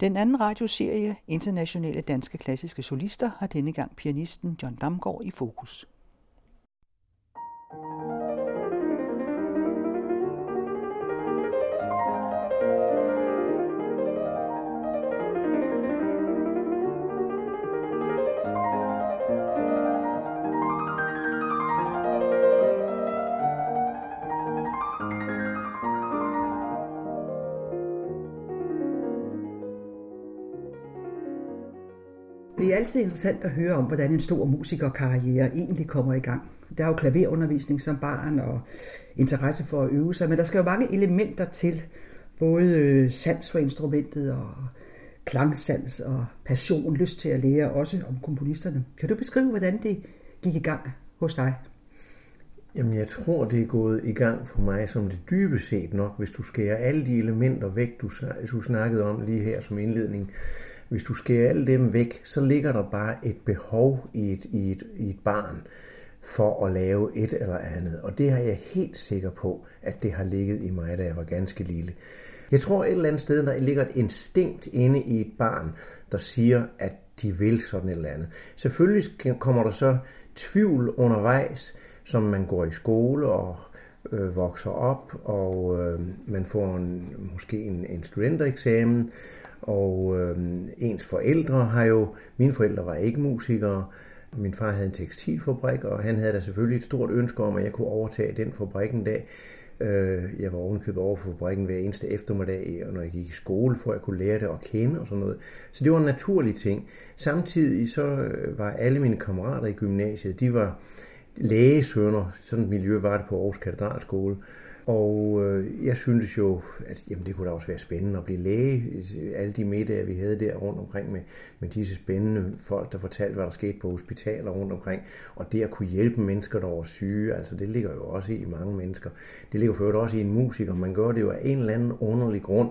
Den anden radioserie, Internationale Danske Klassiske Solister, har denne gang pianisten John Damgaard i fokus. Altid interessant at høre om, hvordan en stor musikerkarriere egentlig kommer i gang. Der er jo klaverundervisning som barn og interesse for at øve sig, men der skal jo mange elementer til. Både øh, sans for instrumentet og klangsans og passion, lyst til at lære også om komponisterne. Kan du beskrive, hvordan det gik i gang hos dig? Jamen, jeg tror, det er gået i gang for mig som det dybest set nok, hvis du skærer alle de elementer væk, du, du snakkede om lige her som indledning. Hvis du skærer alle dem væk, så ligger der bare et behov i et, i et, i et barn for at lave et eller andet. Og det har jeg helt sikker på, at det har ligget i mig, da jeg var ganske lille. Jeg tror et eller andet sted, der ligger et instinkt inde i et barn, der siger, at de vil sådan et eller andet. Selvfølgelig kommer der så tvivl undervejs, som man går i skole og øh, vokser op, og øh, man får en, måske en, en studentereksamen, og øh, ens forældre har jo, mine forældre var ikke musikere, min far havde en tekstilfabrik, og han havde da selvfølgelig et stort ønske om, at jeg kunne overtage den fabrik en dag. Øh, jeg var ovenkøbet over for fabrikken hver eneste eftermiddag, og når jeg gik i skole, for jeg kunne lære det at kende og sådan noget. Så det var en naturlig ting. Samtidig så øh, var alle mine kammerater i gymnasiet, de var lægesønner. Sådan et miljø var det på Aarhus Katedralskole. Og øh, jeg syntes jo, at jamen, det kunne da også være spændende at blive læge. Alle de middage, vi havde der rundt omkring med, med disse spændende folk, der fortalte, hvad der skete på hospitaler rundt omkring. Og det at kunne hjælpe mennesker, der var syge, altså det ligger jo også i mange mennesker. Det ligger for også i en musiker. Man gør det jo af en eller anden underlig grund,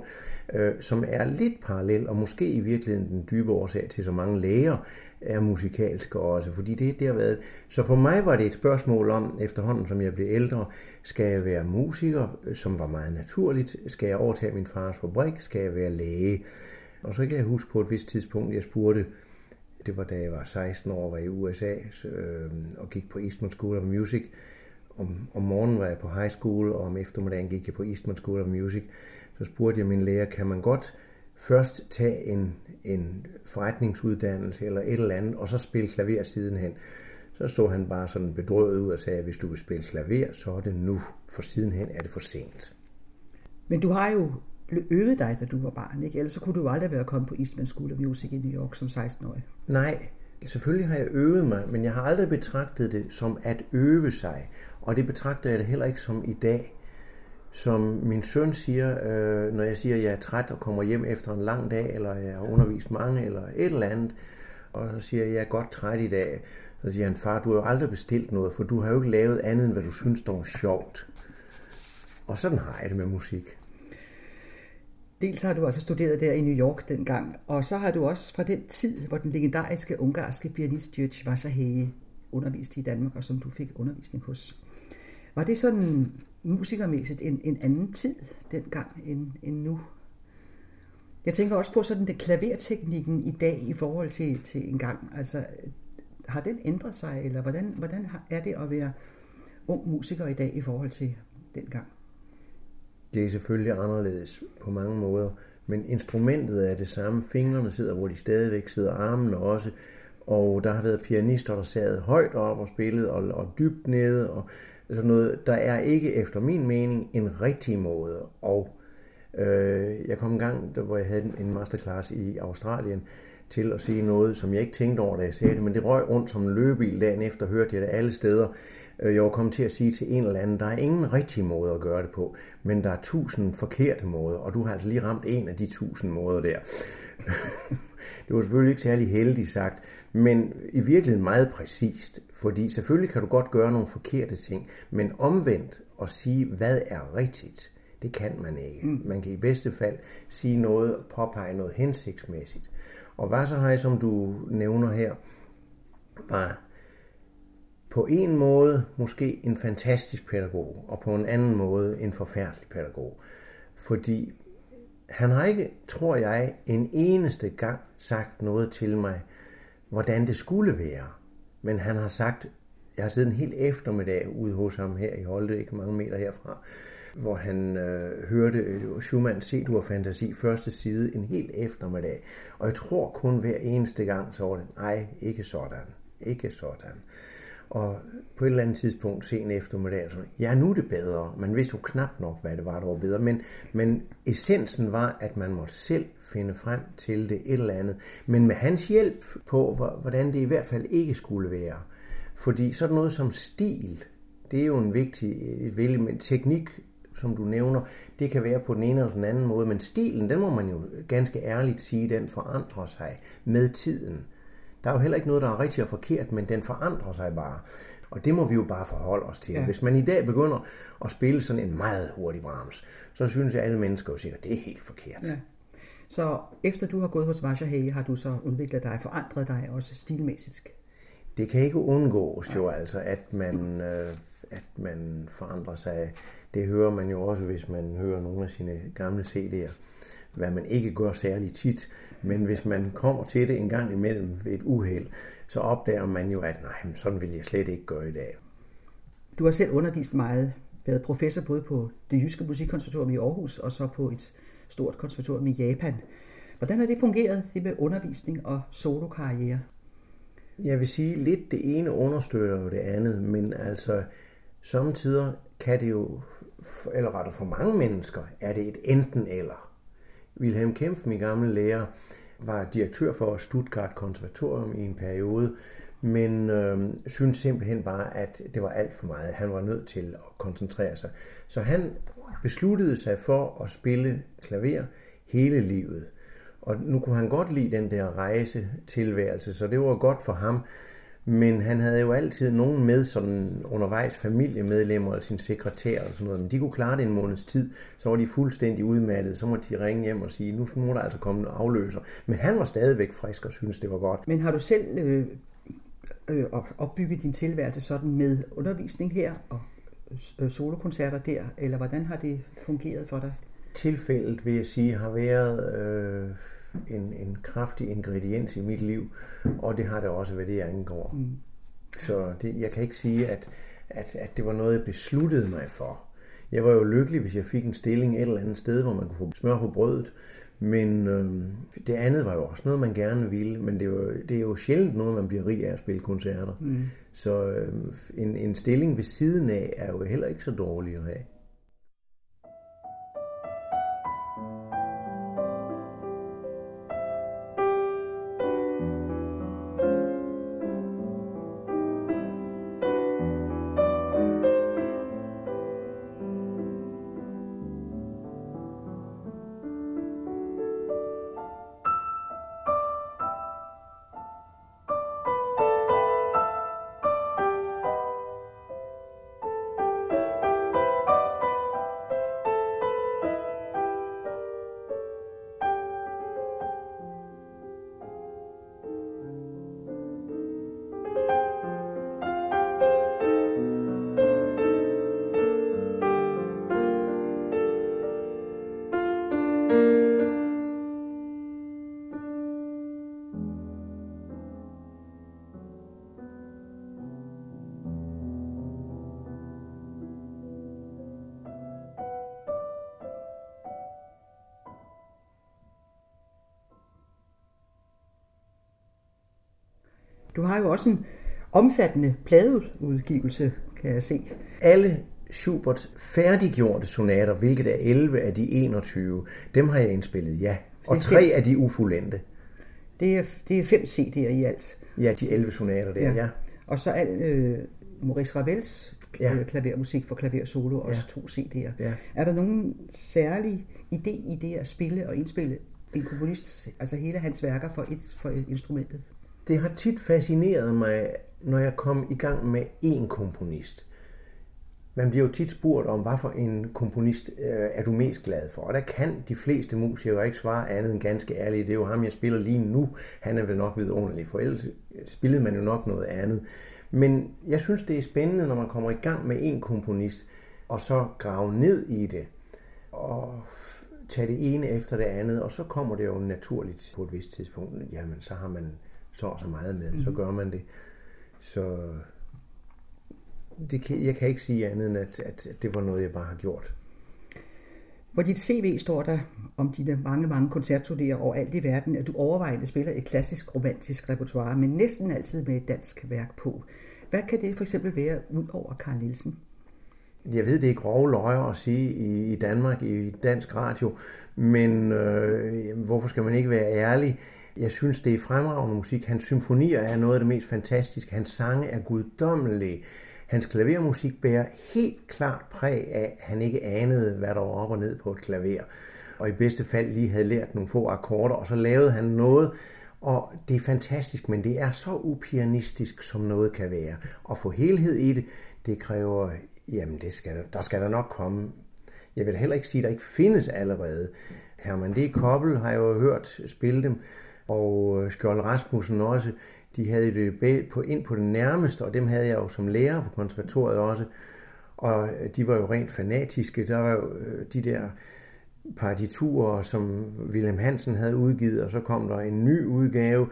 øh, som er lidt parallel, og måske i virkeligheden den dybe årsag til så mange læger, er musikalsk også, fordi det, det har været... Så for mig var det et spørgsmål om, efterhånden som jeg blev ældre, skal jeg være musiker, som var meget naturligt? Skal jeg overtage min fars fabrik? Skal jeg være læge? Og så kan jeg huske på et vist tidspunkt, jeg spurgte, det var da jeg var 16 år, var i USA øh, og gik på Eastman School of Music. Om, om morgenen var jeg på high school, og om eftermiddagen gik jeg på Eastman School of Music. Så spurgte jeg min lærer, kan man godt først tage en, en forretningsuddannelse eller et eller andet, og så spille klaver sidenhen. Så stod han bare sådan bedrøvet ud og sagde, at hvis du vil spille klaver, så er det nu, for sidenhen er det for sent. Men du har jo øvet dig, da du var barn, ikke? Ellers så kunne du aldrig være kommet på Eastman School of Music i New York som 16-årig. Nej, selvfølgelig har jeg øvet mig, men jeg har aldrig betragtet det som at øve sig. Og det betragter jeg det heller ikke som i dag som min søn siger, øh, når jeg siger, at jeg er træt og kommer hjem efter en lang dag, eller jeg har undervist mange, eller et eller andet, og så siger jeg, at jeg er godt træt i dag. Så siger han, far, du har jo aldrig bestilt noget, for du har jo ikke lavet andet, end hvad du synes, der var sjovt. Og sådan har jeg det med musik. Dels har du også studeret der i New York dengang, og så har du også fra den tid, hvor den legendariske ungarske pianist György Vasaheye underviste i Danmark, og som du fik undervisning hos. Var det sådan musikermæssigt en, en anden tid dengang end, end nu? Jeg tænker også på sådan det klaverteknikken i dag i forhold til, til en gang. Altså, har den ændret sig, eller hvordan, hvordan er det at være ung musiker i dag i forhold til dengang? Det er selvfølgelig anderledes på mange måder, men instrumentet er det samme. Fingrene sidder, hvor de stadigvæk sidder, armene også. Og der har været pianister, der sad højt op og spillede, og, og dybt nede, og sådan noget. Der er ikke efter min mening en rigtig måde. Og øh, jeg kom en gang, der, hvor jeg havde en masterclass i Australien, til at sige noget, som jeg ikke tænkte over, da jeg sagde det, men det røg rundt som en løbebil dagen efter, hørte jeg det alle steder. Øh, jeg var kommet til at sige til en eller anden, der er ingen rigtig måde at gøre det på, men der er tusind forkerte måder, og du har altså lige ramt en af de tusind måder der. det var selvfølgelig ikke særlig heldigt sagt, men i virkeligheden meget præcist, fordi selvfølgelig kan du godt gøre nogle forkerte ting, men omvendt at sige, hvad er rigtigt, det kan man ikke. Mm. Man kan i bedste fald sige noget, påpege noget hensigtsmæssigt. Og Vasserhej, som du nævner her, var på en måde måske en fantastisk pædagog, og på en anden måde en forfærdelig pædagog. Fordi han har ikke, tror jeg, en eneste gang sagt noget til mig, hvordan det skulle være. Men han har sagt, jeg har siddet en hel eftermiddag ude hos ham her i Holte, ikke mange meter herfra, hvor han øh, hørte Schumanns Schumann se du fantasi første side en hel eftermiddag. Og jeg tror kun hver eneste gang, så var det, nej, ikke sådan, ikke sådan. Og på et eller andet tidspunkt sen eftermiddag, så, ja, nu er det bedre. Man vidste jo knap nok, hvad det var, der var bedre. Men, men essensen var, at man måtte selv finde frem til det et eller andet. Men med hans hjælp på, hvordan det i hvert fald ikke skulle være. Fordi sådan noget som stil, det er jo en vigtig, et vigtigt, men teknik, som du nævner, det kan være på den ene eller den anden måde, men stilen, den må man jo ganske ærligt sige, den forandrer sig med tiden. Der er jo heller ikke noget, der er rigtigt og forkert, men den forandrer sig bare. Og det må vi jo bare forholde os til. Ja. Hvis man i dag begynder at spille sådan en meget hurtig Brahms, så synes jeg, at alle mennesker jo sikkert, at det er helt forkert. Ja. Så efter du har gået hos Vasha har du så udviklet dig, forandret dig også stilmæssigt? Det kan ikke undgås jo altså, at man, øh, at man forandrer sig. Det hører man jo også, hvis man hører nogle af sine gamle CD'er, hvad man ikke gør særlig tit. Men hvis man kommer til det en gang imellem ved et uheld, så opdager man jo, at nej, sådan vil jeg slet ikke gøre i dag. Du har selv undervist meget, været professor både på det jyske musikkonservatorium i Aarhus og så på et stort konservatorium i Japan. Hvordan har det fungeret, det med undervisning og solokarriere? Jeg vil sige, lidt det ene understøtter jo det andet, men altså samtidig kan det jo, eller rettere for mange mennesker, er det et enten eller. Wilhelm Kempf, min gamle lærer, var direktør for Stuttgart Konservatorium i en periode, men øh, synes simpelthen bare, at det var alt for meget. Han var nødt til at koncentrere sig. Så han besluttede sig for at spille klaver hele livet. Og nu kunne han godt lide den der rejsetilværelse, så det var godt for ham. Men han havde jo altid nogen med sådan undervejs familiemedlemmer og sin sekretær og sådan noget. Men de kunne klare det en måneds tid, så var de fuldstændig udmattet. Så måtte de ringe hjem og sige, nu må der altså komme en afløser. Men han var stadigvæk frisk og syntes, det var godt. Men har du selv øh, øh, opbygget din tilværelse sådan med undervisning her og øh, solokoncerter der? Eller hvordan har det fungeret for dig? Tilfældet, vil jeg sige, har været... Øh en, en kraftig ingrediens i mit liv, og det har det også, hvad det angår. Mm. Så det, jeg kan ikke sige, at, at, at det var noget, jeg besluttede mig for. Jeg var jo lykkelig, hvis jeg fik en stilling et eller andet sted, hvor man kunne få smør på brødet. Men øh, det andet var jo også noget, man gerne ville. Men det er jo, det er jo sjældent noget, man bliver rig af at spille koncerter. Mm. Så øh, en, en stilling ved siden af er jo heller ikke så dårlig at have. Også en omfattende pladeudgivelse, kan jeg se. Alle Schuberts færdiggjorte sonater, hvilket er 11 af de 21, dem har jeg indspillet, ja. Og tre af de ufulendte. Det er, det er fem CD'er i alt. Ja, de 11 sonater der, ja. ja. Og så al øh, Maurice Ravels ja. øh, klavermusik for klaver solo, også ja. to CD'er. Ja. Er der nogen særlig idé i det at spille og indspille en komponist, altså hele hans værker for, et, for instrumentet? Det har tit fascineret mig, når jeg kom i gang med én komponist. Man bliver jo tit spurgt om, hvad for en komponist øh, er du mest glad for? Og der kan de fleste musikere ikke svare andet end ganske ærligt. Det er jo ham, jeg spiller lige nu. Han er vel nok vidunderlig, for ellers spillede man jo nok noget andet. Men jeg synes, det er spændende, når man kommer i gang med en komponist, og så grave ned i det, og tage det ene efter det andet, og så kommer det jo naturligt på et vist tidspunkt. Jamen, så har man så og så meget med, mm. så gør man det. Så det kan, jeg kan ikke sige andet end, at, at det var noget, jeg bare har gjort. På dit CV står der om dine mange, mange koncertturnéer overalt i verden, at du overvejende spiller et klassisk romantisk repertoire, men næsten altid med et dansk værk på. Hvad kan det for eksempel være ud over Carl Nielsen? Jeg ved, det er grove løjer at sige i, i Danmark, i dansk radio, men øh, hvorfor skal man ikke være ærlig? Jeg synes, det er fremragende musik. Hans symfonier er noget af det mest fantastiske. Hans sange er guddommelige. Hans klavermusik bærer helt klart præg af, at han ikke anede, hvad der var op og ned på et klaver. Og i bedste fald lige havde lært nogle få akkorder, og så lavede han noget, og det er fantastisk, men det er så upianistisk, som noget kan være. At få helhed i det, det kræver, jamen det skal, der skal der nok komme. Jeg vil heller ikke sige, at der ikke findes allerede. Herman D. Koppel har jeg jo hørt spille dem, og øh, Skjold Rasmussen også. De havde det på, ind på det nærmeste, og dem havde jeg jo som lærer på konservatoriet også. Og øh, de var jo rent fanatiske. Der var jo øh, de der partiturer, som Wilhelm Hansen havde udgivet, og så kom der en ny udgave,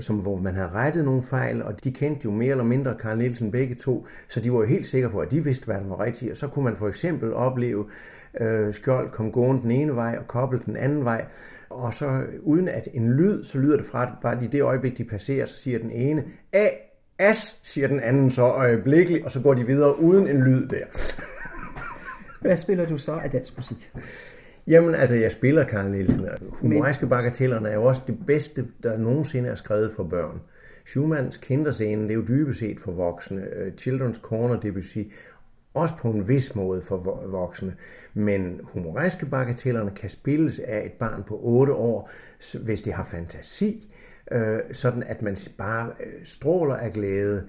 som, hvor man havde rettet nogle fejl, og de kendte jo mere eller mindre Carl Nielsen begge to, så de var jo helt sikre på, at de vidste, hvad der var rigtigt. Og så kunne man for eksempel opleve, øh, Skjold kom gående den ene vej og koble den anden vej, og så uden at en lyd, så lyder det fra, bare i det øjeblik, de passerer, så siger den ene, A, as, siger den anden så øjeblikkeligt, og så går de videre uden en lyd der. Hvad spiller du så af dansk musik? Jamen, altså, jeg spiller Karl Nielsen. Humoriske bagatellerne er jo også det bedste, der nogensinde er skrevet for børn. Schumanns kinderscene, det er jo dybest set for voksne. Øh, Children's Corner Debussy, også på en vis måde for voksne. Men humoristiske bagatellerne kan spilles af et barn på 8 år, hvis det har fantasi, øh, sådan at man bare øh, stråler af glæde.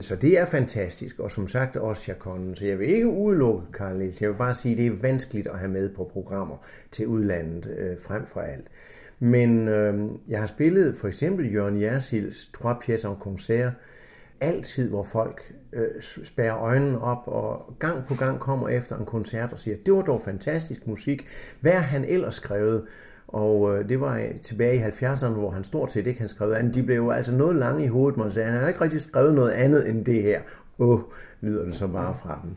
Så det er fantastisk, og som sagt også Chaconne. Så jeg vil ikke udelukke Carl Nielsen. Jeg vil bare sige, at det er vanskeligt at have med på programmer til udlandet øh, frem for alt. Men øh, jeg har spillet for eksempel Jørgen Jersils Trois pièces en concert, altid hvor folk øh, spærrer øjnene op og gang på gang kommer efter en koncert og siger, det var dog fantastisk musik. Hvad han ellers skrevet? Og øh, det var øh, tilbage i 70'erne, hvor han stort set ikke han skrev andet. De blev jo altså noget lange i hovedet, man sagde, han har ikke rigtig skrevet noget andet end det her. Åh, oh, lyder det så bare fra dem.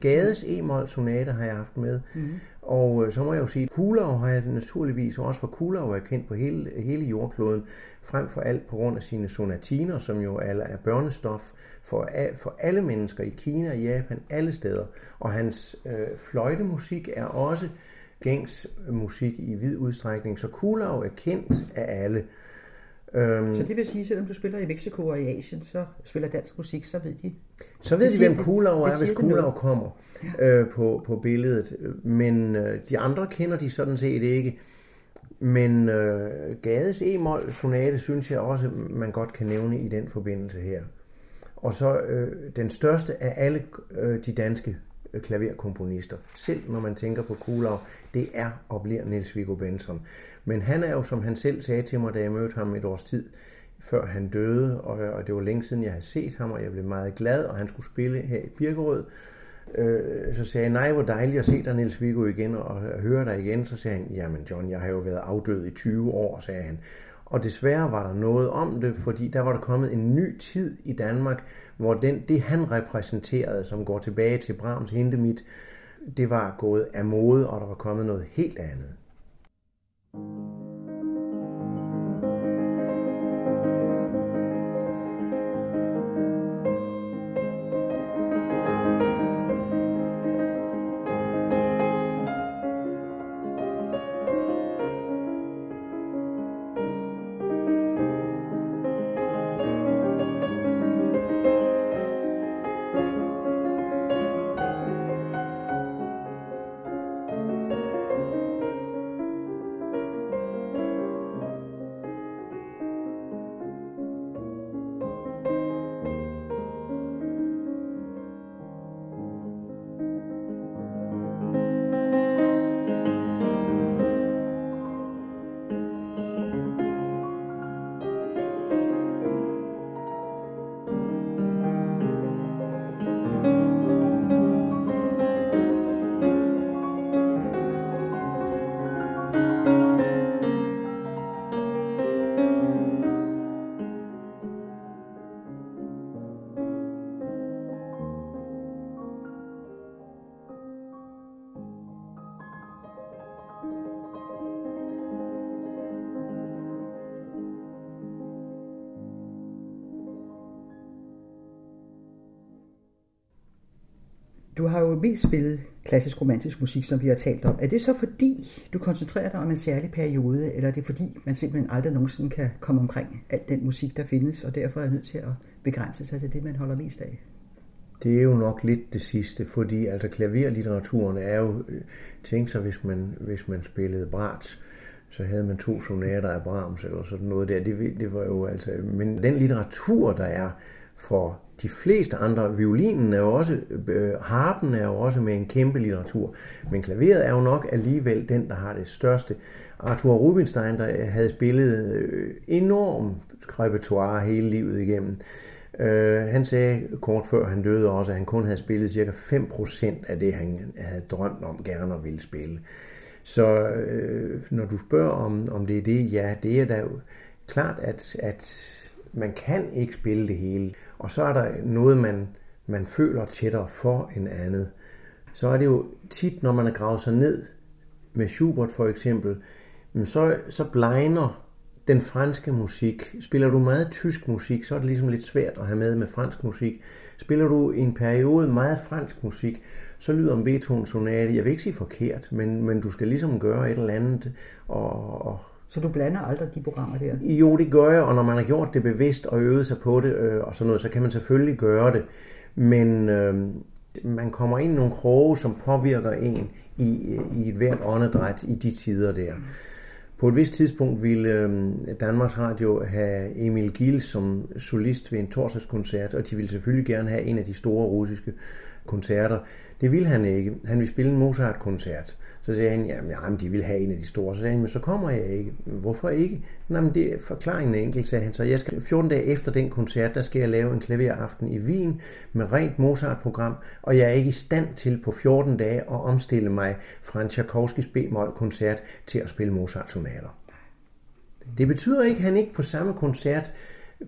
Gades e-mol sonate har jeg haft med. Mm-hmm. Og øh, så må jeg jo sige, Kulau har jeg naturligvis også, for Kulau er kendt på hele, hele jordkloden, frem for alt på grund af sine sonatiner, som jo alle er børnestof for, for alle mennesker i Kina, Japan, alle steder. Og hans øh, fløjtemusik er også gængs musik i vid udstrækning, så Kulau er kendt af alle. Øhm, så det vil sige, at selvom du spiller i Mexico og i Asien, så spiller dansk musik, så ved de... Så ved de, hvem Kulau er, hvis Kulau kommer ja. øh, på, på billedet. Men øh, de andre kender de sådan set ikke. Men øh, Gades e-mol sonate synes jeg også, man godt kan nævne i den forbindelse her. Og så øh, den største af alle øh, de danske øh, klaverkomponister, selv når man tænker på Kulau, det er og bliver Niels Viggo Benson. Men han er jo, som han selv sagde til mig, da jeg mødte ham et års tid, før han døde, og, og det var længe siden, jeg havde set ham, og jeg blev meget glad, og han skulle spille her i Birkerød. Øh, så sagde jeg, nej, hvor dejligt at se dig, Niels Viggo, igen, og høre dig igen. Så sagde han, jamen John, jeg har jo været afdød i 20 år, sagde han. Og desværre var der noget om det, fordi der var der kommet en ny tid i Danmark, hvor den, det han repræsenterede, som går tilbage til Brahms Hindemith, det var gået af mode, og der var kommet noget helt andet. Mest spillet klassisk romantisk musik, som vi har talt om. Er det så fordi, du koncentrerer dig om en særlig periode, eller er det fordi, man simpelthen aldrig nogensinde kan komme omkring al den musik, der findes, og derfor er nødt til at begrænse sig til det, man holder mest af? Det er jo nok lidt det sidste, fordi altså klaverlitteraturen er jo, øh, tænk sig, hvis man, hvis man spillede Brahms, så havde man to sonater af Brahms eller sådan noget der. Det, det var jo altså, men den litteratur, der er for de fleste andre, violinen er jo også, øh, harpen er jo også med en kæmpe litteratur, men klaveret er jo nok alligevel den, der har det største. Arthur Rubinstein, der øh, havde spillet øh, enormt repertoire hele livet igennem, øh, han sagde kort før han døde også, at han kun havde spillet cirka 5% af det, han havde drømt om gerne at ville spille. Så øh, når du spørger om, om det er det, ja, det er da jo klart, at, at man kan ikke spille det hele. Og så er der noget, man, man føler tættere for en andet. Så er det jo tit, når man har gravet sig ned med Schubert for eksempel, så, så blegner den franske musik. Spiller du meget tysk musik, så er det ligesom lidt svært at have med med fransk musik. Spiller du i en periode meget fransk musik, så lyder en Beethoven sonate, jeg vil ikke sige forkert, men, men du skal ligesom gøre et eller andet. Og, og så du blander aldrig de programmer der? Jo, det gør jeg, og når man har gjort det bevidst og øvet sig på det øh, og sådan noget, så kan man selvfølgelig gøre det. Men øh, man kommer ind i nogle kroge, som påvirker en i, øh, i et hvert åndedræt i de tider der. På et vist tidspunkt ville øh, Danmarks Radio have Emil Gil som solist ved en torsdagskoncert, og de ville selvfølgelig gerne have en af de store russiske koncerter. Det ville han ikke. Han ville spille en Mozart-koncert. Så sagde han, jamen, jamen de vil have en af de store. Så sagde han, men så kommer jeg ikke. Hvorfor ikke? Jamen, det er forklaringen enkelt, sagde han. Så jeg skal 14 dage efter den koncert, der skal jeg lave en klaveraften i Wien med rent Mozart-program, og jeg er ikke i stand til på 14 dage at omstille mig fra en Tchaikovskis B-mol-koncert til at spille Mozart-sonater. Det betyder ikke, at han ikke på samme koncert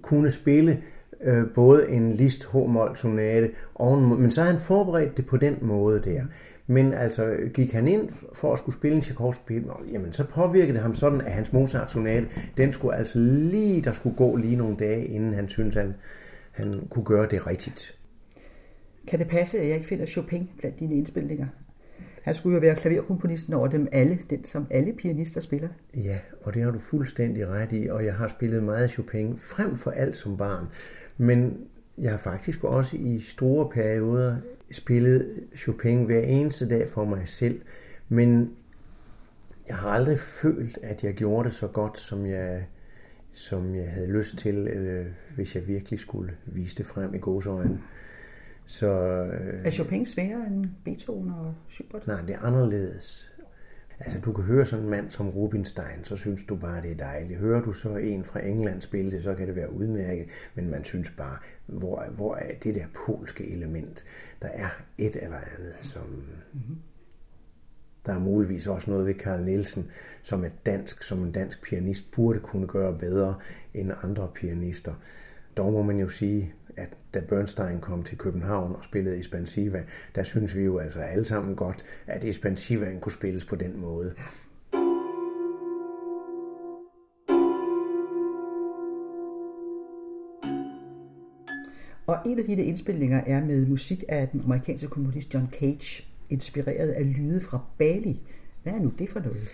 kunne spille øh, både en Liszt H-mol sonate, og en, men så har han forberedt det på den måde der. Men altså, gik han ind for at skulle spille en Tchaikovsky jamen så påvirkede det ham sådan, at hans Mozart-sonate, den skulle altså lige, der skulle gå lige nogle dage, inden han syntes, han, han kunne gøre det rigtigt. Kan det passe, at jeg ikke finder Chopin blandt dine indspilninger? Han skulle jo være klaverkomponisten over dem alle, den som alle pianister spiller. Ja, og det har du fuldstændig ret i, og jeg har spillet meget Chopin, frem for alt som barn. Men jeg har faktisk også i store perioder spillet Chopin hver eneste dag for mig selv, men jeg har aldrig følt, at jeg gjorde det så godt, som jeg, som jeg havde lyst til, hvis jeg virkelig skulle vise det frem i gåsøjne. Så, øh, er Chopin sværere end Beethoven og Schubert? Nej, det er anderledes. Altså, du kan høre sådan en mand som Rubinstein, så synes du bare, det er dejligt. Hører du så en fra England spille det, så kan det være udmærket, men man synes bare, hvor, hvor er det der polske element? Der er et eller andet, som... Mm-hmm. Der er muligvis også noget ved Carl Nielsen, som er dansk, som en dansk pianist burde kunne gøre bedre end andre pianister. Dog må man jo sige, at da Bernstein kom til København og spillede Espansiva, der synes vi jo altså alle sammen godt, at Espansivaen kunne spilles på den måde. Og en af dine indspilninger er med musik af den amerikanske komponist John Cage, inspireret af lyde fra Bali. Hvad er nu det for noget?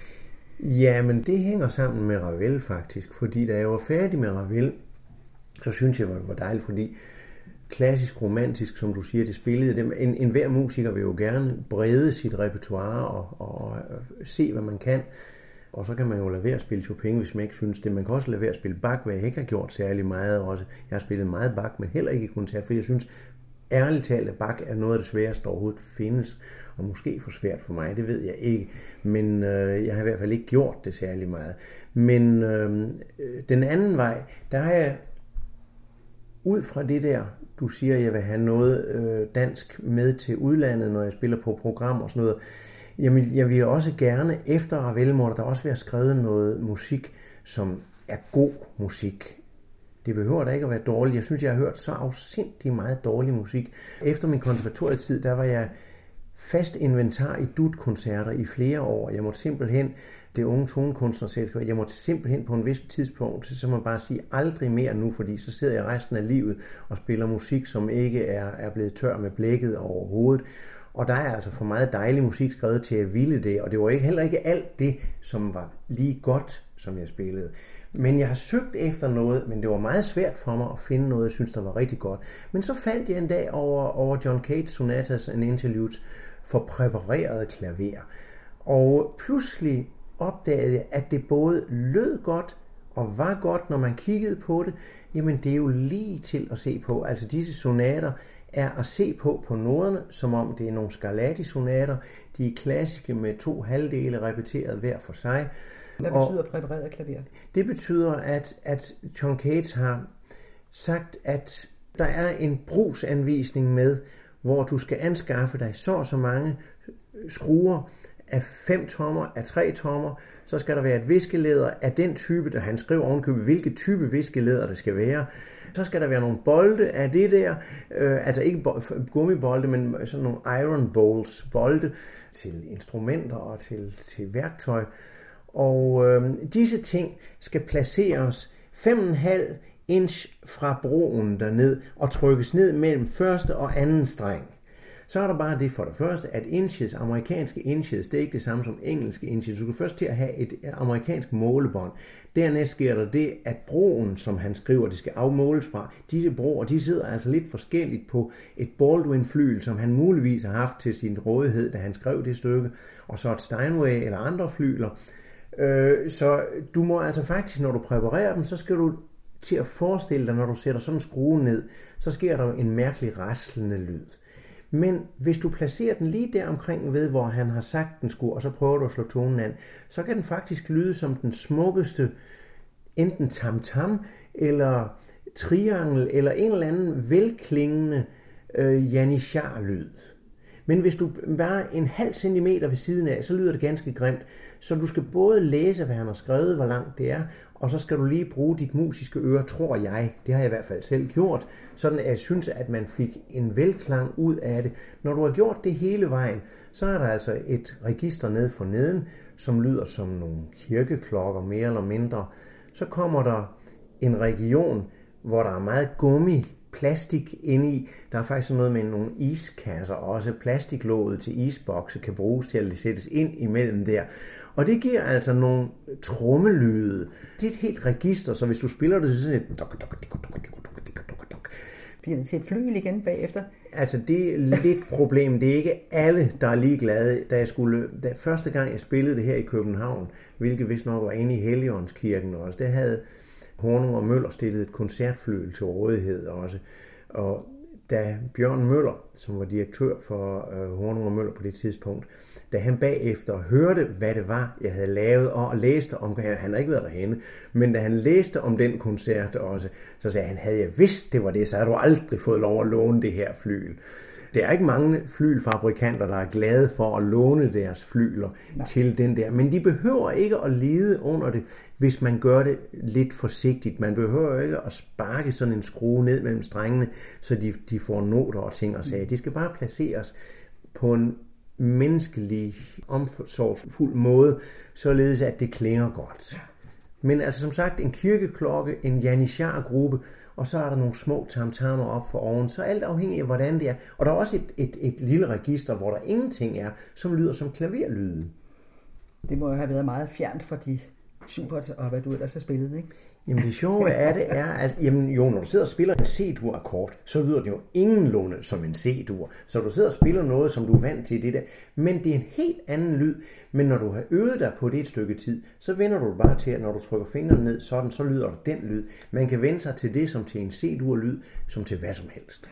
Ja, men det hænger sammen med Ravel faktisk, fordi da jeg var færdig med Ravel, så synes jeg, det var dejligt, fordi klassisk romantisk, som du siger, det spillede. En, en hver musiker vil jo gerne brede sit repertoire og, og, og øh, se, hvad man kan. Og så kan man jo lade være at spille Chopin, hvis man ikke synes det. Man kan også lade være at spille Bach, hvad jeg ikke har gjort særlig meget også. Jeg har spillet meget Bach, men heller ikke i koncert, for jeg synes ærligt talt, at Bach er noget af det sværeste, der overhovedet findes. Og måske for svært for mig, det ved jeg ikke. Men øh, jeg har i hvert fald ikke gjort det særlig meget. Men øh, øh den anden vej, der har jeg ud fra det der, du siger, at jeg vil have noget øh, dansk med til udlandet, når jeg spiller på program og sådan noget. Jamen, jeg vil også gerne, efter Ravel, må der også være skrevet noget musik, som er god musik. Det behøver da ikke at være dårligt. Jeg synes, jeg har hørt så afsindig meget dårlig musik. Efter min konservatorietid, der var jeg fast inventar i dut-koncerter i flere år. Jeg måtte simpelthen det unge tonekunstnerselskab. Jeg måtte simpelthen på en vis tidspunkt, så må man bare sige aldrig mere nu, fordi så sidder jeg resten af livet og spiller musik, som ikke er, er blevet tør med blækket overhovedet. Og der er altså for meget dejlig musik skrevet til at ville det, og det var ikke, heller ikke alt det, som var lige godt, som jeg spillede. Men jeg har søgt efter noget, men det var meget svært for mig at finde noget, jeg synes, der var rigtig godt. Men så faldt jeg en dag over, over John Cage Sonatas and Interludes for præpareret klaver. Og pludselig opdagede jeg, at det både lød godt og var godt, når man kiggede på det. Jamen, det er jo lige til at se på. Altså, disse sonater er at se på på noderne, som om det er nogle Scarlatti-sonater. De er klassiske med to halvdele repeteret hver for sig. Hvad betyder præpareret klaver? Det betyder, at, at John Cage har sagt, at der er en brugsanvisning med, hvor du skal anskaffe dig så og så mange skruer af 5 tommer, af 3 tommer, så skal der være et viskelæder af den type, der han skriver ovenkøbet, hvilke type viskelæder det skal være. Så skal der være nogle bolde af det der, øh, altså ikke gummibolde, men sådan nogle iron bowls, bolde til instrumenter og til, til værktøj. Og øh, disse ting skal placeres 5,5 inch fra broen derned og trykkes ned mellem første og anden streng. Så er der bare det for det første, at inches, amerikanske inches, det er ikke det samme som engelske inches. Du skal først til at have et amerikansk målebånd. Dernæst sker der det, at broen, som han skriver, det skal afmåles fra, disse broer, de sidder altså lidt forskelligt på et Baldwin-flyl, som han muligvis har haft til sin rådighed, da han skrev det stykke, og så et Steinway eller andre flyler. Øh, så du må altså faktisk, når du præparerer dem, så skal du til at forestille dig, når du sætter sådan en skrue ned, så sker der en mærkelig raslende lyd. Men hvis du placerer den lige der omkring ved, hvor han har sagt, den skulle, og så prøver du at slå tonen an, så kan den faktisk lyde som den smukkeste, enten tam-tam, eller triangel, eller en eller anden velklingende øh, janishar-lyd. Men hvis du bare en halv centimeter ved siden af, så lyder det ganske grimt. Så du skal både læse, hvad han har skrevet, hvor langt det er, og så skal du lige bruge dit musiske øre, tror jeg. Det har jeg i hvert fald selv gjort. Sådan at jeg synes, at man fik en velklang ud af det. Når du har gjort det hele vejen, så er der altså et register ned for neden, som lyder som nogle kirkeklokker mere eller mindre. Så kommer der en region, hvor der er meget gummi plastik inde i. Der er faktisk noget med nogle iskasser, og også plastiklåget til isbokse kan bruges til at sættes ind imellem der. Og det giver altså nogle trommelyde. Det er et helt register, så hvis du spiller det, så sådan et... Bliver det til et flyl igen bagefter? Altså, det er lidt problem. Det er ikke alle, der er ligeglade. Da jeg skulle, da første gang jeg spillede det her i København, hvilket vist nok var inde i Helligåndskirken også, det havde Hornung og Møller stillede et koncertfløjel til rådighed også. Og da Bjørn Møller, som var direktør for øh, Hornung og Møller på det tidspunkt, da han bagefter hørte, hvad det var, jeg havde lavet, og læste om, han havde ikke været derhenne, men da han læste om den koncert også, så sagde han, havde jeg vidst, det var det, så havde du aldrig fået lov at låne det her flyl. Det er ikke mange flylfabrikanter, der er glade for at låne deres flyler Nej. til den der. Men de behøver ikke at lide under det, hvis man gør det lidt forsigtigt. Man behøver ikke at sparke sådan en skrue ned mellem strengene, så de, de får noter og ting og sager. De skal bare placeres på en menneskelig, omsorgsfuld måde, således at det klinger godt. Men altså som sagt, en kirkeklokke, en janishar-gruppe, og så er der nogle små tamtammer op for oven. Så alt afhængig af, hvordan det er. Og der er også et, et, et lille register, hvor der ingenting er, som lyder som klaverlyde. Det må jo have været meget fjernt for de super og hvad du ellers har spillet, ikke? Jamen det sjove er det er, at jamen, jo, når du sidder og spiller en C-dur-akkord, så lyder det jo ingenlunde som en C-dur. Så du sidder og spiller noget, som du er vant til det der. Men det er en helt anden lyd. Men når du har øvet dig på det et stykke tid, så vender du bare til, at når du trykker fingrene ned, sådan, så lyder det den lyd. Man kan vende sig til det som til en C-dur-lyd, som til hvad som helst.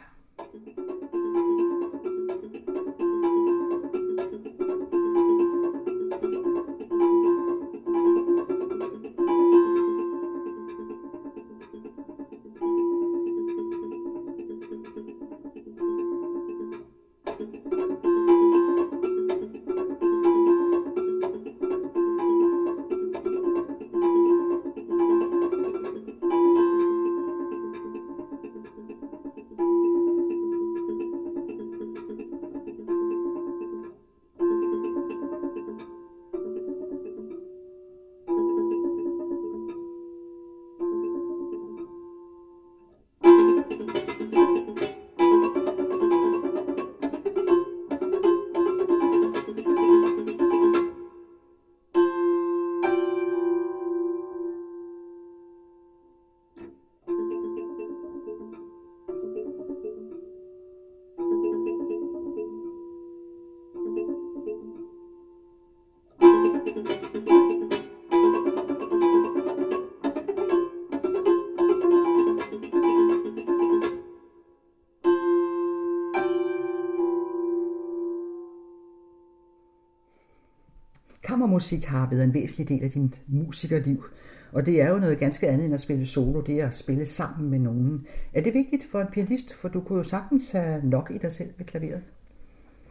Musik har været en væsentlig del af din musikerliv. Og det er jo noget ganske andet end at spille solo, det er at spille sammen med nogen. Er det vigtigt for en pianist, for du kunne jo sagtens have nok i dig selv ved klaveret?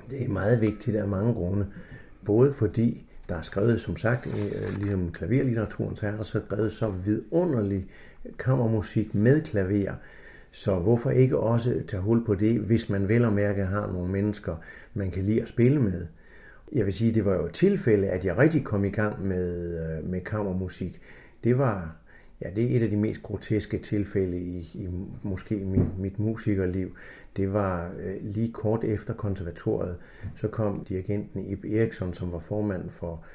Det er meget vigtigt af mange grunde. Både fordi der er skrevet, som sagt, øh, ligesom klaverlitteraturen, så er der så skrevet så vidunderlig kammermusik med klaver. Så hvorfor ikke også tage hul på det, hvis man vel og mærke har nogle mennesker, man kan lide at spille med. Jeg vil sige, det var jo et tilfælde, at jeg rigtig kom i gang med, øh, med kammermusik. Det var, ja, det er et af de mest groteske tilfælde i, i måske mit, mit musikerliv. Det var øh, lige kort efter konservatoriet, så kom dirigenten Ib Eriksson, som var formand for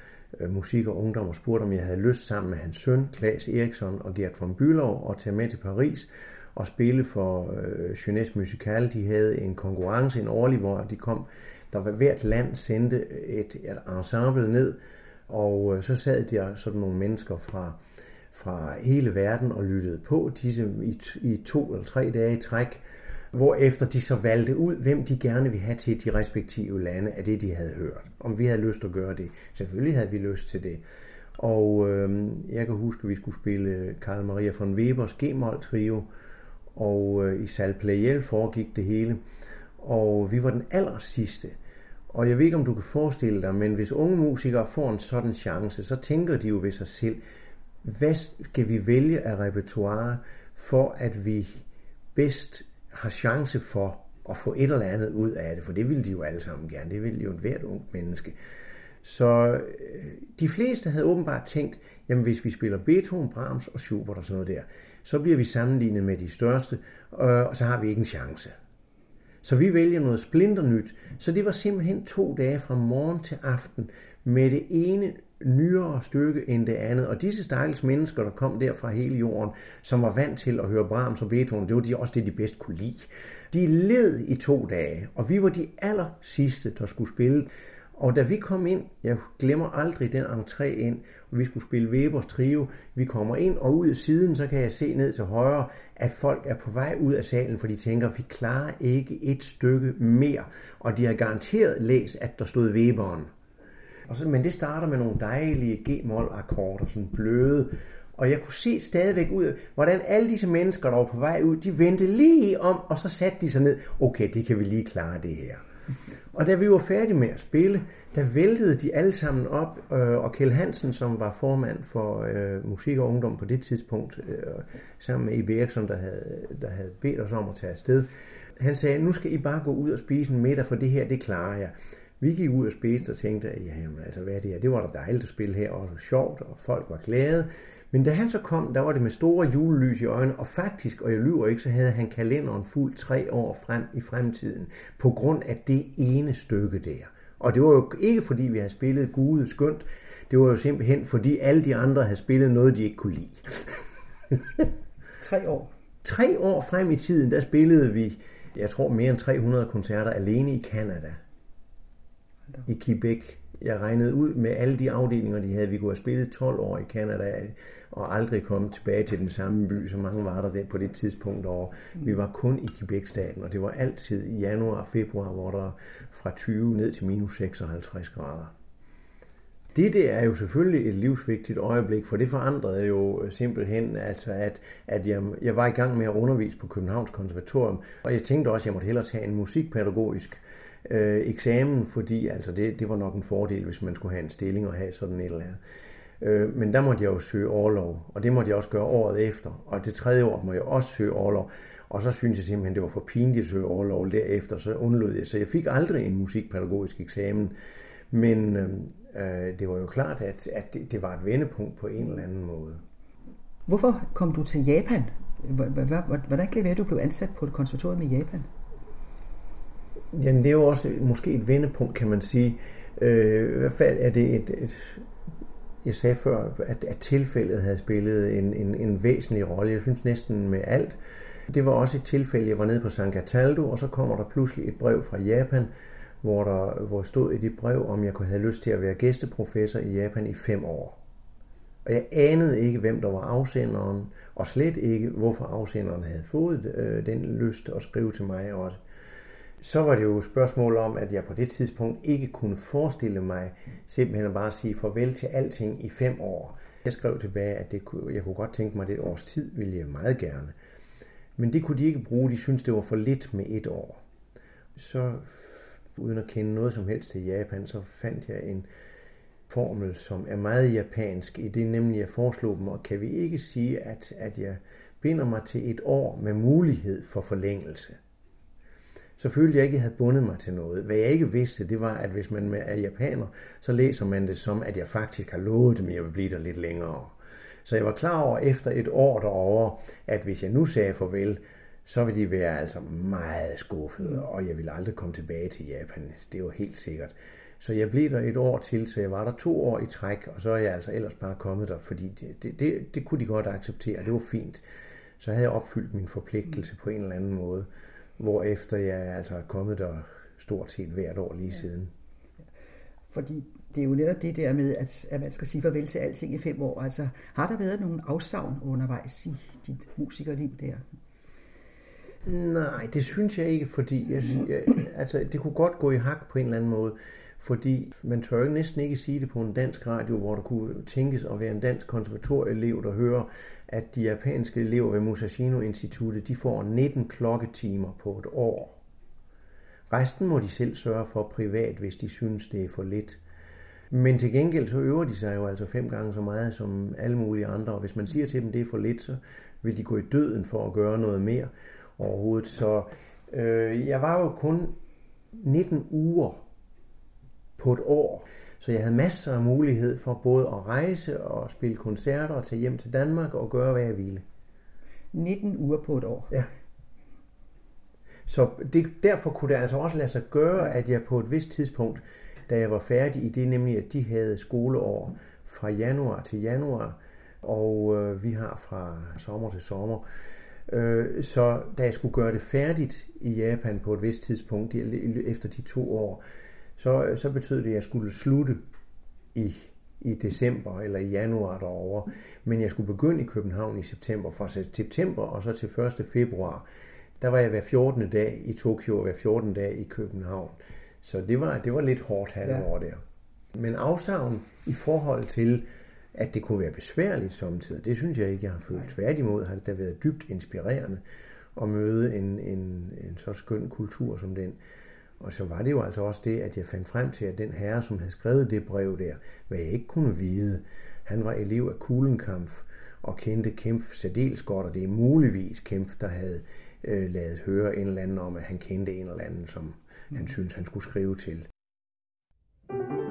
øh, musik og ungdom, og spurgte, om jeg havde lyst sammen med hans søn, Klaas Eriksson og Gert von Bülow, at tage med til Paris og spille for øh, Jeunesse Musical. De havde en konkurrence, en årlig, hvor de kom, der var hvert land sendte et, et ensemble ned, og øh, så sad der sådan nogle mennesker fra, fra hele verden og lyttede på disse i, i to eller tre dage i træk, hvor efter de så valgte ud, hvem de gerne ville have til de respektive lande af det, de havde hørt. Om vi havde lyst at gøre det. Selvfølgelig havde vi lyst til det. Og øh, jeg kan huske, at vi skulle spille Karl Maria von Webers G-mol trio, og øh, i Sal Playel foregik det hele. Og vi var den aller sidste. Og jeg ved ikke, om du kan forestille dig, men hvis unge musikere får en sådan chance, så tænker de jo ved sig selv, hvad skal vi vælge af repertoire, for at vi bedst har chance for at få et eller andet ud af det, for det ville de jo alle sammen gerne. Det ville jo et hvert ung menneske. Så øh, de fleste havde åbenbart tænkt, jamen hvis vi spiller Beethoven, Brahms og Schubert og sådan noget der, så bliver vi sammenlignet med de største, øh, og så har vi ikke en chance. Så vi vælger noget splinternyt. Så det var simpelthen to dage fra morgen til aften med det ene nyere stykke end det andet. Og disse stakkels mennesker, der kom der fra hele jorden, som var vant til at høre Brahms og Beethoven, det var de også det, de bedst kunne lide. De led i to dage, og vi var de aller sidste, der skulle spille. Og da vi kom ind, jeg glemmer aldrig den entré ind, og vi skulle spille Webers trio, vi kommer ind og ud af siden, så kan jeg se ned til højre, at folk er på vej ud af salen, for de tænker, vi klarer ikke et stykke mere. Og de har garanteret læst, at der stod Weberen. Og så, men det starter med nogle dejlige G-mol-akkorder, sådan bløde. Og jeg kunne se stadigvæk ud, hvordan alle disse mennesker, der var på vej ud, de vendte lige om, og så satte de sig ned. Okay, det kan vi lige klare det her. Og da vi var færdige med at spille, der væltede de alle sammen op, øh, og Kjell Hansen, som var formand for øh, Musik og Ungdom på det tidspunkt, øh, sammen med Ibe Eriksson, der havde, der havde bedt os om at tage afsted, han sagde, nu skal I bare gå ud og spise en middag, for det her, det klarer jeg. Vi gik ud og spiste og tænkte, ja, jamen, altså, hvad er det her? Det var da dejligt at spille her, og det var sjovt, og folk var glade. Men da han så kom, der var det med store julelys i øjnene, og faktisk, og jeg lyver ikke, så havde han kalenderen fuld tre år frem i fremtiden, på grund af det ene stykke der. Og det var jo ikke fordi, vi havde spillet Gude skønt, det var jo simpelthen fordi alle de andre havde spillet noget, de ikke kunne lide. tre år? Tre år frem i tiden, der spillede vi, jeg tror, mere end 300 koncerter alene i Canada. I Quebec jeg regnede ud med alle de afdelinger, de havde. Vi kunne have spillet 12 år i Canada og aldrig komme tilbage til den samme by, så mange var der, der på det tidspunkt over. Vi var kun i Quebec-staten, og det var altid i januar og februar, hvor der fra 20 ned til minus 56 grader. Det der er jo selvfølgelig et livsvigtigt øjeblik, for det forandrede jo simpelthen, altså at, at jeg, jeg var i gang med at undervise på Københavns Konservatorium, og jeg tænkte også, at jeg måtte hellere tage en musikpædagogisk øh, eksamen, fordi altså det, det var nok en fordel, hvis man skulle have en stilling og have sådan et eller andet. Øh, men der måtte jeg jo søge overlov, og det måtte jeg også gøre året efter. Og det tredje år må jeg også søge overlov. Og så synes jeg simpelthen, det var for pinligt at søge overlov derefter, så undlod jeg. Så jeg fik aldrig en musikpædagogisk eksamen. Men øh, øh det var jo klart, at, at det, det var et vendepunkt på en eller anden måde. Hvorfor kom du til Japan? Hvordan kan det være, at du blev ansat på et konservatorium i Japan? Jamen, det er jo også måske et vendepunkt, kan man sige. Øh, I hvert fald er det et, et jeg sagde før, at, at tilfældet havde spillet en, en, en væsentlig rolle. Jeg synes næsten med alt. Det var også et tilfælde, jeg var nede på San Cataldo, og så kommer der pludselig et brev fra Japan, hvor der hvor stod i det brev, om jeg kunne have lyst til at være gæsteprofessor i Japan i fem år. Og jeg anede ikke, hvem der var afsenderen, og slet ikke, hvorfor afsenderen havde fået øh, den lyst at skrive til mig også så var det jo et spørgsmål om, at jeg på det tidspunkt ikke kunne forestille mig simpelthen at bare sige farvel til alting i fem år. Jeg skrev tilbage, at det kunne, jeg kunne godt tænke mig, at det et års tid ville jeg meget gerne. Men det kunne de ikke bruge. De syntes, det var for lidt med et år. Så uden at kende noget som helst til Japan, så fandt jeg en formel, som er meget japansk. I det nemlig, jeg foreslog dem, og kan vi ikke sige, at, at jeg binder mig til et år med mulighed for forlængelse så følte jeg ikke, at jeg havde bundet mig til noget. Hvad jeg ikke vidste, det var, at hvis man er japaner, så læser man det som, at jeg faktisk har lovet dem, at jeg vil blive der lidt længere. Så jeg var klar over efter et år derovre, at hvis jeg nu sagde farvel, så ville de være altså meget skuffede, og jeg ville aldrig komme tilbage til Japan. Det var helt sikkert. Så jeg blev der et år til, så jeg var der to år i træk, og så er jeg altså ellers bare kommet der, fordi det, det, det, det kunne de godt acceptere, det var fint. Så havde jeg opfyldt min forpligtelse på en eller anden måde hvor efter jeg altså er kommet der stort set hvert år lige ja. siden. Fordi det er jo netop det der med, at, at man skal sige farvel til alting i fem år. Altså, har der været nogle afsavn undervejs i dit musikerliv der? Nej, det synes jeg ikke, fordi jeg, jeg, altså, det kunne godt gå i hak på en eller anden måde. Fordi man tør jo næsten ikke sige det på en dansk radio, hvor der kunne tænkes at være en dansk konservatorieelev, der hører, at de japanske elever ved Musashino Instituttet, de får 19 klokketimer på et år. Resten må de selv sørge for privat, hvis de synes, det er for lidt. Men til gengæld så øver de sig jo altså fem gange så meget som alle mulige andre, og hvis man siger til dem, det er for lidt, så vil de gå i døden for at gøre noget mere overhovedet. Så øh, jeg var jo kun 19 uger på et år. Så jeg havde masser af mulighed for både at rejse og spille koncerter og tage hjem til Danmark og gøre, hvad jeg ville. 19 uger på et år? Ja. Så det, derfor kunne det altså også lade sig gøre, at jeg på et vist tidspunkt, da jeg var færdig i det, nemlig at de havde skoleår fra januar til januar, og øh, vi har fra sommer til sommer. Øh, så da jeg skulle gøre det færdigt i Japan på et vist tidspunkt, efter de to år, så, så betød det, at jeg skulle slutte i, i december eller i januar derovre. Men jeg skulle begynde i København i september, fra september og så til 1. februar. Der var jeg hver 14. dag i Tokyo og hver 14. dag i København. Så det var, det var lidt hårdt halvår ja. der. Men afsavn i forhold til, at det kunne være besværligt samtidig, det synes jeg ikke, jeg har følt. Tværtimod har det da været dybt inspirerende at møde en, en, en så skøn kultur som den. Og så var det jo altså også det, at jeg fandt frem til, at den herre, som havde skrevet det brev der, hvad jeg ikke kunne vide, han var elev af Kulenkampf og kendte Kempf særdeles godt, og det er muligvis Kempf, der havde øh, lavet høre en eller anden om, at han kendte en eller anden, som mm. han syntes, han skulle skrive til. Når du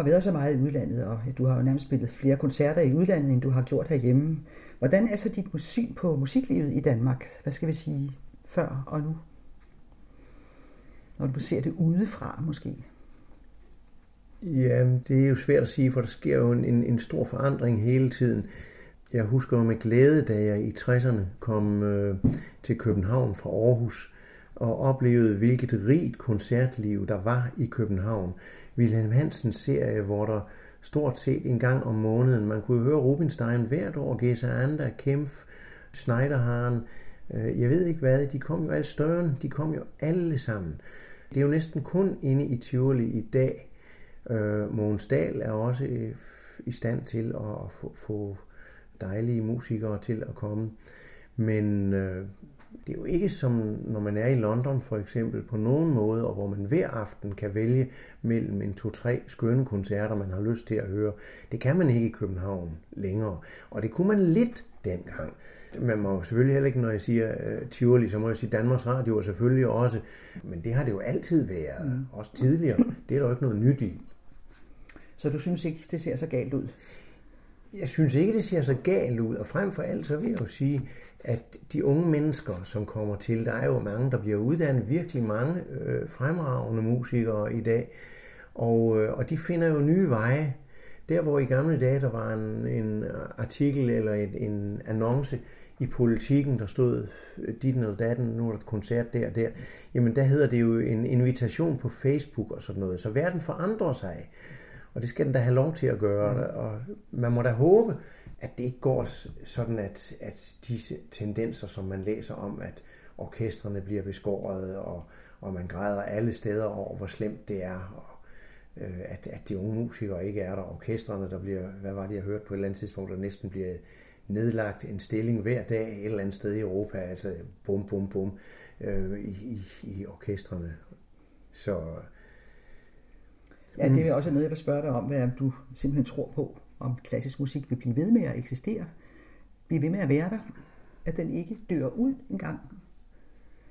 har været så meget i udlandet, og du har jo nærmest spillet flere koncerter i udlandet, end du har gjort herhjemme, hvordan er så dit syn på musiklivet i Danmark? Hvad skal vi sige før og nu? Når du ser det udefra måske. Ja, det er jo svært at sige, for der sker jo en, en, stor forandring hele tiden. Jeg husker jo med glæde, da jeg i 60'erne kom øh, til København fra Aarhus og oplevede, hvilket rigt koncertliv der var i København. Wilhelm Hansens serie, hvor der stort set en gang om måneden, man kunne høre Rubinstein hvert år, Gesa Ander, Kempf, Schneiderharen, øh, jeg ved ikke hvad, de kom jo alle større, de kom jo alle sammen. Det er jo næsten kun inde i Tivoli i dag. Øh, Mogens Dahl er også øh, i stand til at få, få dejlige musikere til at komme. Men øh, det er jo ikke som når man er i London for eksempel på nogen måde, og hvor man hver aften kan vælge mellem en to-tre skønne koncerter, man har lyst til at høre. Det kan man ikke i København længere. Og det kunne man lidt dengang. Man må selvfølgelig heller ikke, når jeg siger uh, Tivoli, så må jeg sige Danmarks Radio og selvfølgelig også. Men det har det jo altid været, mm. også tidligere. Det er der jo ikke noget nyt i. Så du synes ikke, det ser så galt ud? Jeg synes ikke, det ser så galt ud, og frem for alt så vil jeg jo sige, at de unge mennesker, som kommer til, der er jo mange, der bliver uddannet, virkelig mange øh, fremragende musikere i dag, og, øh, og de finder jo nye veje. Der hvor i gamle dage, der var en, en artikel eller en, en annonce i politikken, der stod dit eller datten, nu er der et koncert der og der, jamen der hedder det jo en invitation på Facebook og sådan noget. Så verden forandrer sig. Og det skal den da have lov til at gøre. Mm. Og man må da håbe, at det ikke går sådan, at, at disse tendenser, som man læser om, at orkestrene bliver beskåret, og, og man græder alle steder over, hvor slemt det er, og øh, at, at de unge musikere ikke er der. Orkestrene, der bliver, hvad var det, jeg hørte på et eller andet tidspunkt, der næsten bliver nedlagt en stilling hver dag et eller andet sted i Europa, altså bum, bum, bum, øh, i, i, i orkestrene. Så Ja, det er også noget, jeg vil spørge dig om, hvad du simpelthen tror på, om klassisk musik vil blive ved med at eksistere, blive ved med at være der, at den ikke dør ud engang.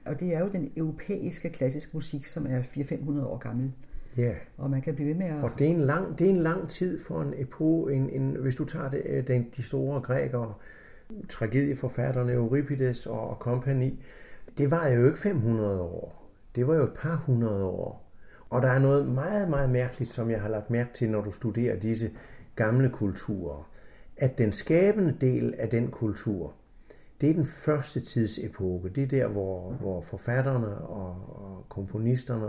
Og det er jo den europæiske klassiske musik, som er 400-500 år gammel. Ja. Og man kan blive ved med at... Og det er en lang, det er en lang tid for en epoke. En, en, hvis du tager det, øh, den, de store grækere, tragedieforfatterne Euripides og, og kompagni, det var jo ikke 500 år. Det var jo et par hundrede år. Og der er noget meget, meget mærkeligt, som jeg har lagt mærke til, når du studerer disse gamle kulturer. At den skabende del af den kultur, det er den første tidsepoke. Det er der, hvor, hvor forfatterne og, og komponisterne,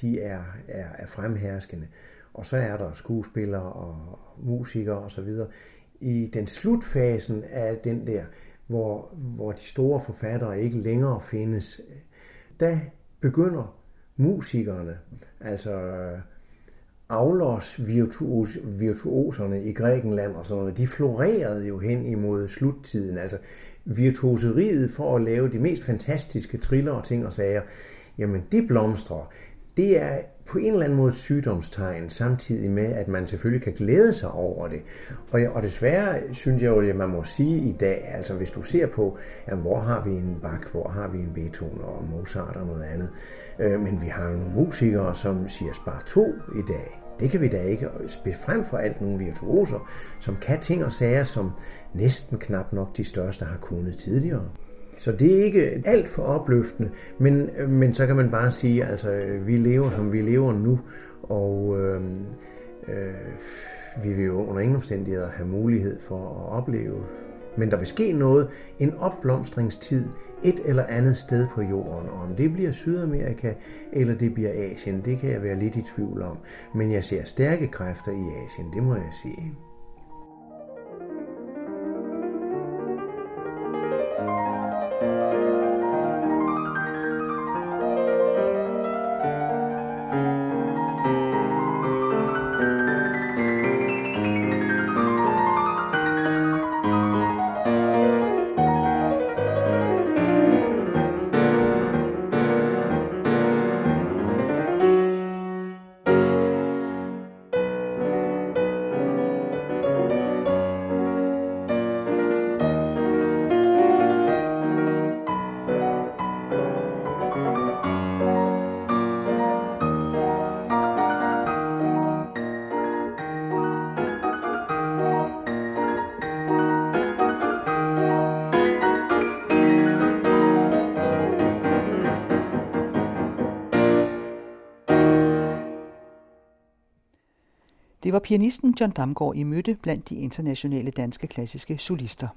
de er, er, er fremherskende. Og så er der skuespillere og musikere osv. I den slutfasen af den der, hvor, hvor de store forfattere ikke længere findes, der begynder musikerne, altså virtuoserne i Grækenland og sådan noget, de florerede jo hen imod sluttiden. Altså virtuoseriet for at lave de mest fantastiske triller og ting og sager, jamen de blomstrer. Det er på en eller anden måde et sygdomstegn, samtidig med, at man selvfølgelig kan glæde sig over det. Og, og desværre synes jeg jo, at man må sige i dag, altså hvis du ser på, jamen, hvor har vi en Bach, hvor har vi en Beethoven og Mozart og noget andet, øh, men vi har jo nogle musikere, som siger spar to i dag. Det kan vi da ikke. Frem for alt nogle virtuoser, som kan ting og sager, som næsten knap nok de største har kunnet tidligere. Så det er ikke alt for opløftende, men, men så kan man bare sige, altså vi lever som vi lever nu, og øh, øh, vi vil jo under ingen omstændigheder have mulighed for at opleve. Men der vil ske noget, en opblomstringstid et eller andet sted på jorden. Og om det bliver Sydamerika eller det bliver Asien, det kan jeg være lidt i tvivl om. Men jeg ser stærke kræfter i Asien, det må jeg sige. Det var pianisten John Damgaard i mødte blandt de internationale danske klassiske solister.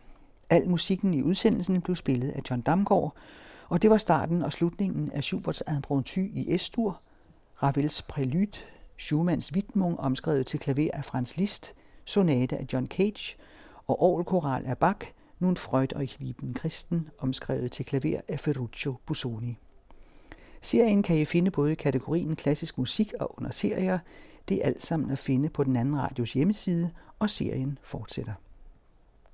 Al musikken i udsendelsen blev spillet af John Damgaard, og det var starten og slutningen af Schuberts Impromptu i S-dur, Ravels Prélude, Schumanns Widmung omskrevet til klaver af Franz Liszt, Sonate af John Cage og Orgelkoral af Bach, Nun Freud og Lieben Christen, omskrevet til klaver af Ferruccio Busoni. Serien kan I finde både i kategorien klassisk musik og under serier. Det er alt sammen at finde på den anden radios hjemmeside, og serien fortsætter.